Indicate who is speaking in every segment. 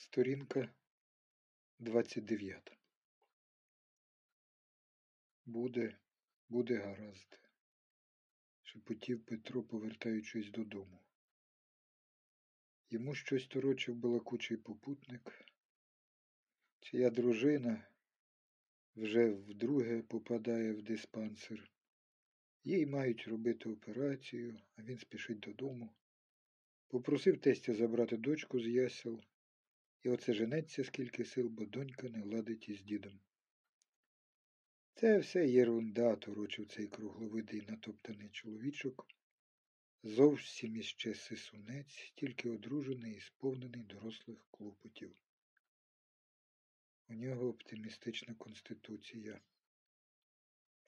Speaker 1: Сторінка 29. Буде, буде гаразд, шепотів Петро, повертаючись додому. Йому щось торочив балакучий попутник, чия дружина вже вдруге попадає в диспансер. Їй мають робити операцію, а він спішить додому. Попросив тестя забрати дочку з ясел, і оце женеться скільки сил, бо донька не ладить із дідом. Це все єрунда, торочив цей кругловидий натоптаний чоловічок. Зовсім іще сисунець, тільки одружений і сповнений дорослих клопотів. У нього оптимістична конституція,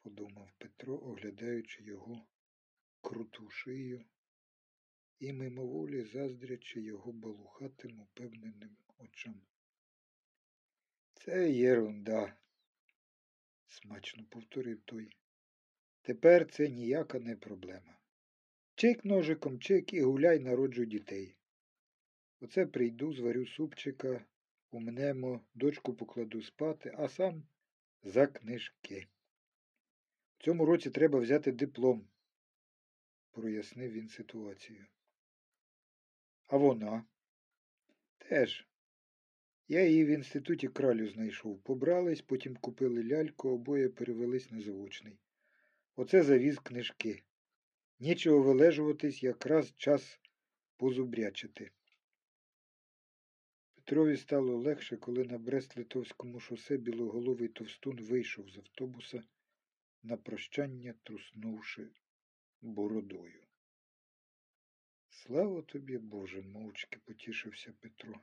Speaker 1: подумав Петро, оглядаючи його круту шию і мимоволі заздрячи його балухатим упевненим очам. Це єрунда, смачно повторив той. Тепер це ніяка не проблема. Чик ножиком, чик і гуляй народжуй дітей. Оце прийду, зварю супчика, умнемо, дочку покладу спати, а сам за книжки. В цьому році треба взяти диплом, прояснив він ситуацію. А вона? Теж. Я її в інституті кралю знайшов. Побрались, потім купили ляльку, обоє перевелись на заочний. Оце завіз книжки. Нічого вилежуватись, якраз час позубрячити. Петрові стало легше, коли на Брест-Литовському шосе білоголовий товстун вийшов з автобуса, на прощання труснувши бородою. Слава тобі, Боже, мовчки потішився Петро.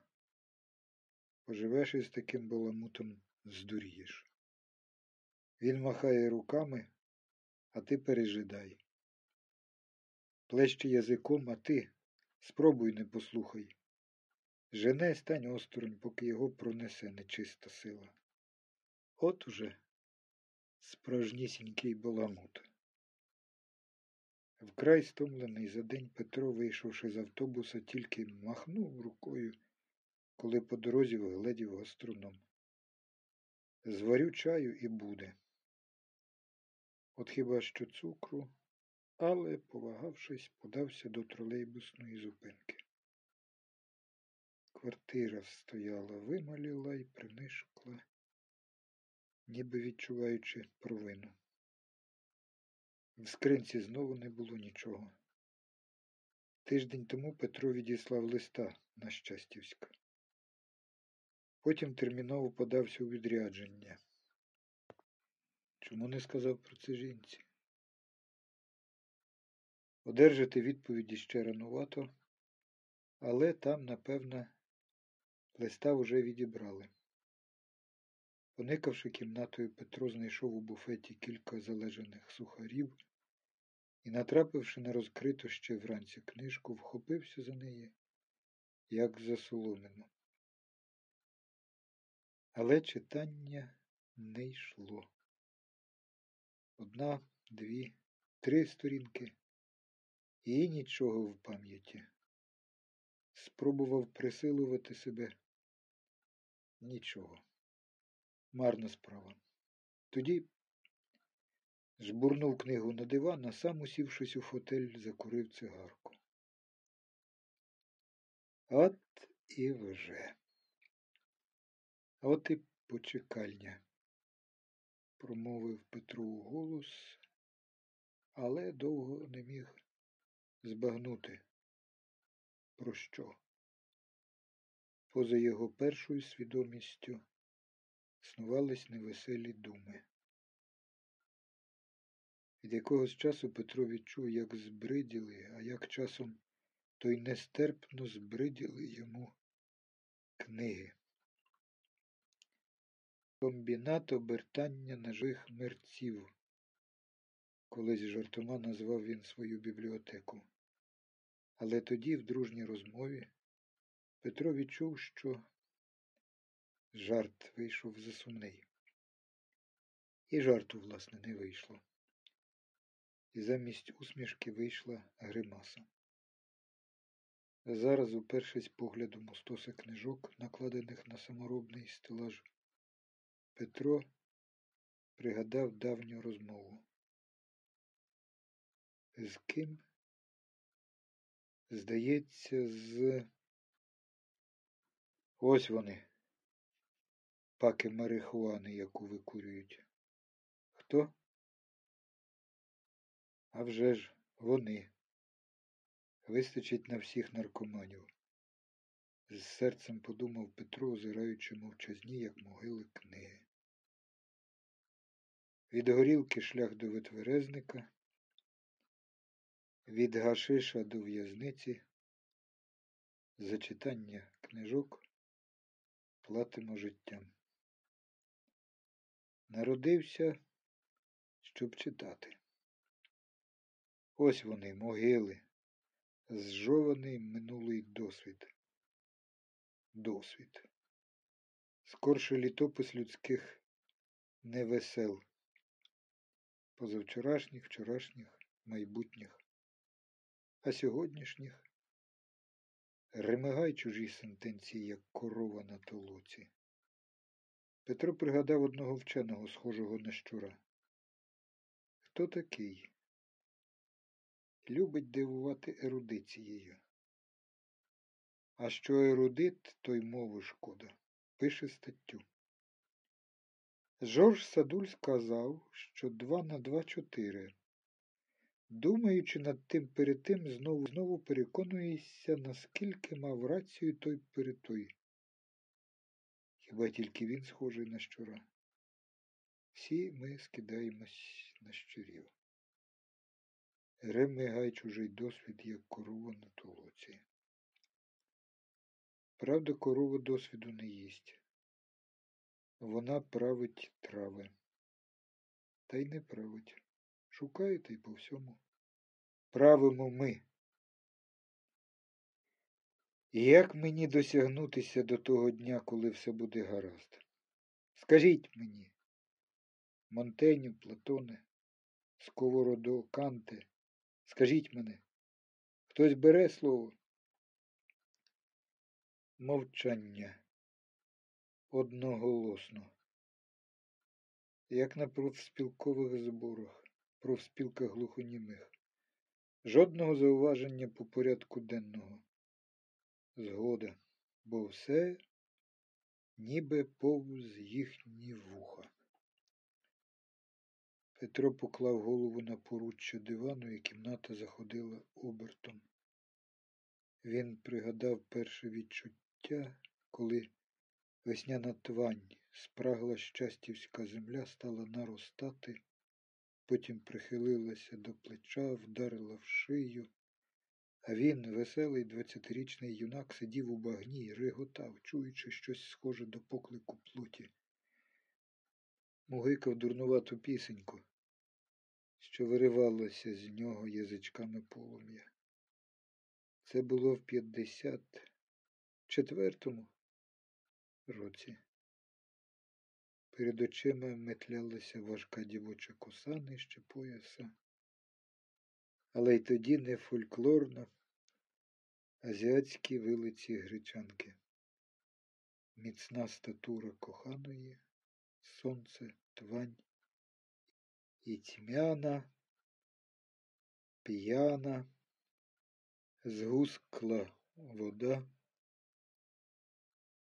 Speaker 1: Поживеш із таким баламутом здурієш. Він махає руками, а ти пережидай. Плещи язиком, а ти спробуй не послухай. Жене стань осторонь, поки його пронесе нечиста сила. От уже справжнісінький баламут. Вкрай стомлений за день Петро, вийшовши з автобуса, тільки махнув рукою, коли по дорозі вгледів гастроном. Зварю чаю і буде. От хіба що цукру, але, повагавшись, подався до тролейбусної зупинки. Квартира стояла, вималіла і принишкла, ніби відчуваючи провину. В скринці знову не було нічого. Тиждень тому Петро відіслав листа на Щастівська. Потім терміново подався у відрядження. Чому не сказав про це жінці? Одержати відповіді ще ранувато, але там, напевно, листа вже відібрали. Поникавши кімнатою, Петро знайшов у буфеті кілька залежаних сухарів і, натрапивши на розкриту ще вранці книжку, вхопився за неї, як за соломину. Але читання не йшло. Одна, дві, три сторінки і нічого в пам'яті. Спробував присилувати себе. Нічого. Марна справа. Тоді жбурнув книгу на диван, а сам, усівшись у фотель, закурив цигарку. От і вже. От і почекальня, промовив Петро у голос, але довго не міг збагнути. Про що? Поза його першою свідомістю снувались невеселі думи. Від якогось часу Петро відчув, як збриділи, а як часом то й нестерпно збриділи йому книги. Комбінат обертання ножих мерців. Колись жартома назвав він свою бібліотеку. Але тоді, в дружній розмові, Петро відчув, що жарт вийшов засумний. І жарту, власне, не вийшло. І замість усмішки вийшла гримаса. Зараз, упершись поглядом у стоси книжок, накладених на саморобний стелаж, Петро пригадав давню розмову. З ким? Здається, з. Ось вони. Паки марихуани, яку викурюють. Хто? А вже ж вони. Вистачить на всіх наркоманів. З серцем подумав Петро, озираючи мовчазні, як могили книги. Від горілки шлях до витверезника, від гашиша до в'язниці, за читання книжок платимо життям. Народився, щоб читати. Ось вони, могили, зжований минулий досвід. Досвід. Скорше літопис людських невесел, позавчорашніх, вчорашніх, майбутніх, а сьогоднішніх ремигай чужі сентенції, як корова на толоці. Петро пригадав одного вченого, схожого на щура. Хто такий? Любить дивувати ерудицією. А що ерудит, то й мову шкода. Пише статтю. Жорж Садуль сказав, що два на два чотири. Думаючи над тим перед тим, знову знову переконуєшся, наскільки мав рацію той перед той. Хіба тільки він схожий на щура? Всі ми скидаємось на щурів. Ремигай чужий досвід, як корова на толоці. Правда, корова досвіду не їсть. Вона править трави. Та й не править. Шукаєте й по всьому. Правимо ми. І як мені досягнутися до того дня, коли все буде гаразд? Скажіть мені, Монтеню, Платоне, Сковородо, Канте, скажіть мене, хтось бере слово? Мовчання одноголосно, як на профспілкових зборах, профспілках глухонімих. Жодного зауваження по порядку денного. Згода, бо все ніби повз їхні вуха. Петро поклав голову на поруччя дивану, і кімната заходила обертом. Він пригадав перше відчуття, коли весняна твань, спрагла щастівська земля стала наростати, потім прихилилася до плеча, вдарила в шию, а він, веселий двадцятирічний юнак, сидів у багні і реготав, чуючи щось схоже до поклику плоті. Мугикав дурнувату пісеньку, що виривалося з нього язичками полум'я. Це було в п'ятдесят четвертому році. Перед очима метлялася важка дівоча коса нижче пояса, але й тоді не фольклорно, азіатські вилиці гречанки, міцна статура коханої, сонце, твань. І тьмяна, п'яна, згускла вода.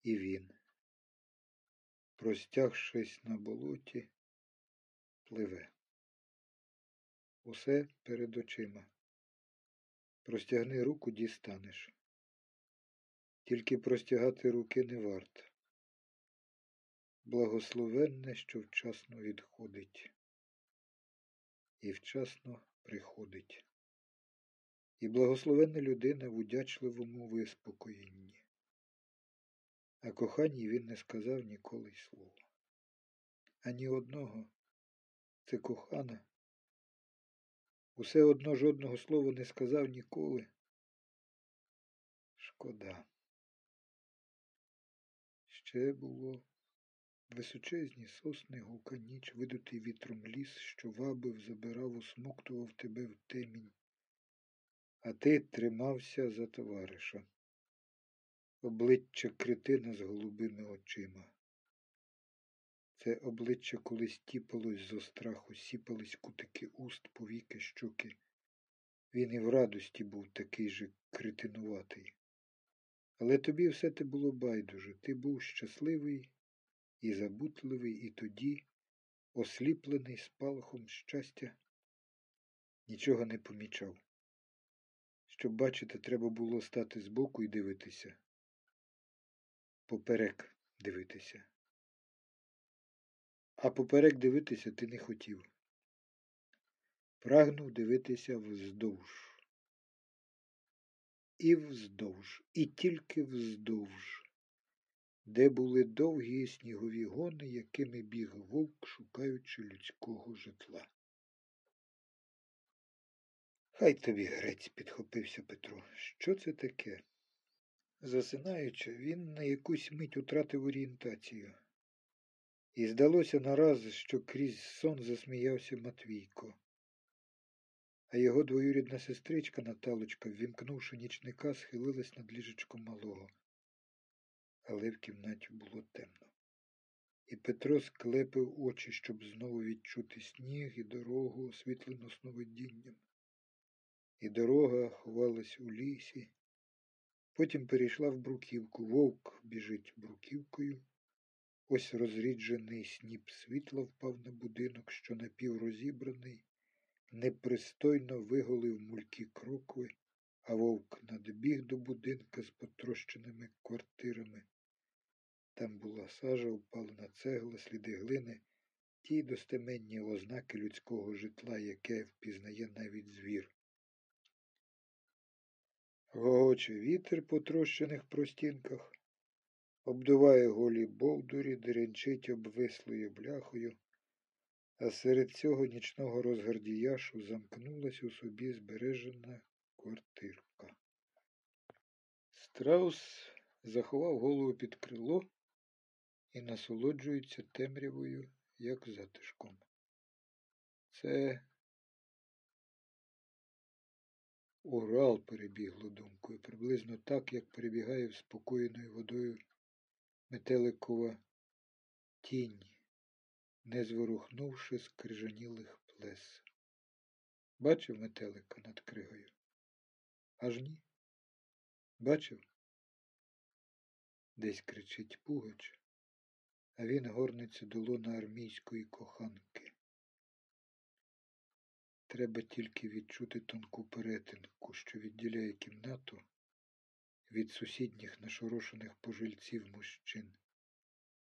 Speaker 1: І він простягшись на болоті, пливе. Усе перед очима. Простягни руку дістанеш. Тільки простягати руки не варто. Благословенне, що вчасно відходить, і вчасно приходить. І благословенна людина в удячливому виспокоєнні. А коханні він не сказав ніколи й слова. Ані одного це кохана. Усе одно жодного слова не сказав ніколи. Шкода. Ще було височезні сосни, гука ніч, видутий вітром ліс, що вабив, забирав, усмоктував тебе в темінь. а ти тримався за товариша. Обличчя критина з голубими очима. Це обличчя колись тіпалось зо страху, сіпались кутики уст, повіки, щоки. Він і в радості був такий же критинуватий. Але тобі все те було байдуже. Ти був щасливий і забутливий, і тоді, осліплений спалахом щастя, нічого не помічав. Щоб бачити, треба було стати збоку і дивитися. Поперек дивитися. А поперек дивитися ти не хотів. Прагнув дивитися вздовж. І вздовж, і тільки вздовж, де були довгі снігові гони, якими біг вовк, шукаючи людського житла. Хай тобі грець, підхопився Петро. Що це таке? Засинаючи, він на якусь мить утратив орієнтацію. І здалося нараз, що крізь сон засміявся Матвійко. А його двоюрідна сестричка Наталочка, ввімкнувши нічника, схилилась над ліжечком малого. Але в кімнаті було темно. І Петро склепив очі, щоб знову відчути сніг і дорогу, освітлену сновидінням. І дорога ховалась у лісі, потім перейшла в бруківку. Вовк біжить бруківкою. Ось розріджений сніп світла впав на будинок, що напіврозібраний, непристойно виголив мулькі крокви, а вовк надбіг до будинка з потрощеними квартирами. Там була сажа, впалена цегла, сліди глини, ті достеменні ознаки людського житла, яке впізнає навіть звір. Гогоче вітер по трощених простінках, обдуває голі бовдурі, деренчить обвислою бляхою, а серед цього нічного розгардіяшу замкнулась у собі збережена квартирка. Страус заховав голову під крило і насолоджується темрявою, як затишком. Це Урал перебігло думкою, приблизно так, як перебігає вспокоєною водою метеликова тінь, не зворухнувши скрижанілих плес. Бачив метелика над кригою? Аж ні. Бачив? Десь кричить Пугач, а він горниться до лона армійської коханки. Треба тільки відчути тонку перетинку, що відділяє кімнату від сусідніх нашорошених пожильців мужчин,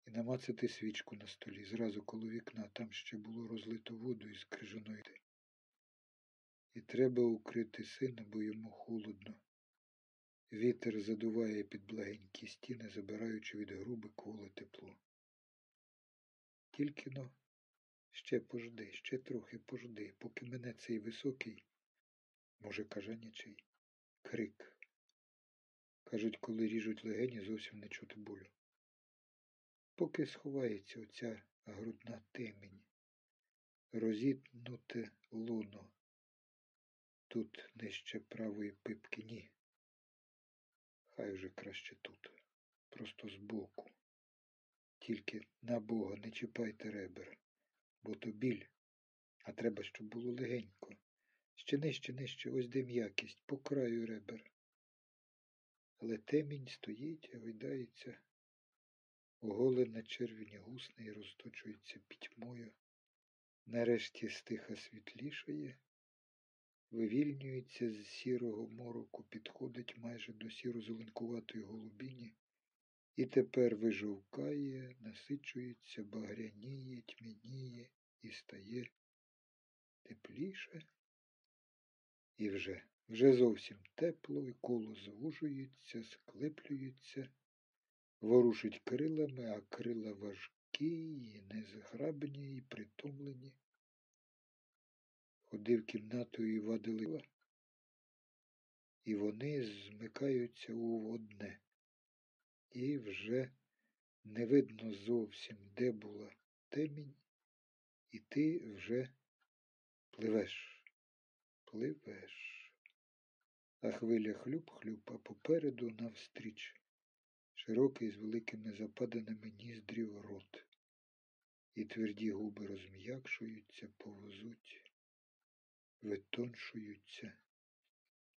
Speaker 1: і намацати свічку на столі зразу коло вікна, там ще було розлито воду із крижаної. І треба укрити сина, бо йому холодно. Вітер задуває під благенькі стіни, забираючи від груби коло тепло. Тільки но ще пожди, ще трохи пожди, поки мене цей високий, може, кажанячий, крик. Кажуть, коли ріжуть легені, зовсім не чути болю. Поки сховається оця грудна темінь, розітнуте луно. Тут нижче правої пипки ні. Хай вже краще тут, просто збоку. Тільки на Бога не чіпайте ребер, бо то біль, а треба, щоб було легенько. Ще нижче, нижче, ось де м'якість, по краю ребер. Але темінь стоїть, гойдається, оголена червені гусне і розточується пітьмою. Нарешті стиха світлішає, вивільнюється з сірого мороку, підходить майже до сіро-зеленкуватої голубіні, і тепер вижовкає, насичується, багряніє, тьмяніє і стає тепліше. І вже, вже зовсім тепло, і коло звужується, склеплюється, ворушить крилами, а крила важкі, і незграбні, і притомлені. Ходив кімнатою і вадили, і вони змикаються у одне. І вже не видно зовсім, де була темінь, і ти вже пливеш, пливеш. а хвиля хлюп-хлюп, а попереду навстріч широкий з великими западаними ніздрів рот, і тверді губи розм'якшуються, повзуть, витоншуються,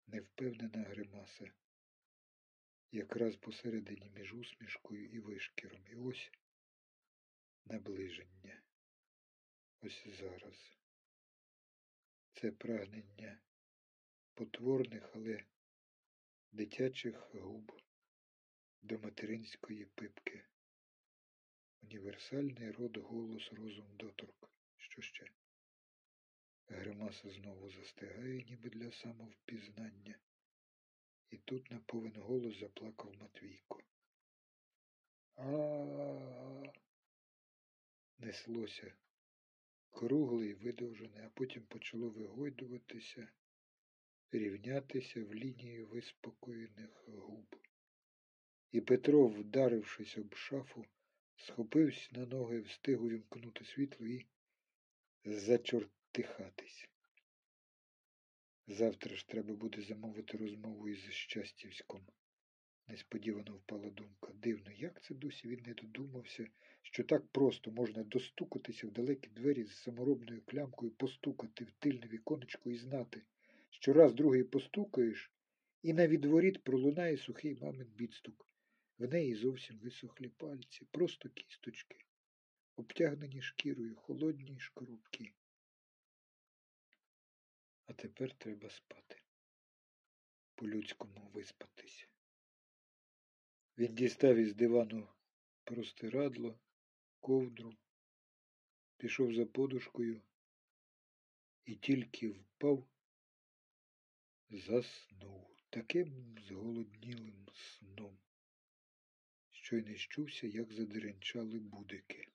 Speaker 1: невпевнена гримаса, якраз посередині між усмішкою і вишкіром. І ось наближення. Ось зараз. Це прагнення потворних, але дитячих губ до материнської пипки. Універсальний род голос розум доторк. Що ще? Гримаса знову застигає, ніби для самовпізнання. І тут на повен голос заплакав Матвійко. А неслося кругле і видовжене, а потім почало вигойдуватися, рівнятися в лінії виспокоєних губ. І Петро, вдарившись об шафу, схопився на ноги, встиг увімкнути світло і зачортихатись. Завтра ж треба буде замовити розмову із Щастівськом. Несподівано впала думка. Дивно, як це досі він не додумався, що так просто можна достукатися в далекі двері з саморобною клямкою, постукати в тильне віконечко і знати, що раз другий постукаєш, і на відворіт пролунає сухий мамин відстук. В неї зовсім висохлі пальці, просто кісточки, обтягнені шкірою, холодні й шкарубкі. А тепер треба спати. По-людському виспатися. Він дістав із дивану простирадло, ковдру, пішов за подушкою і тільки впав, заснув таким зголоднілим сном, що й не щувся, як задеренчали будики.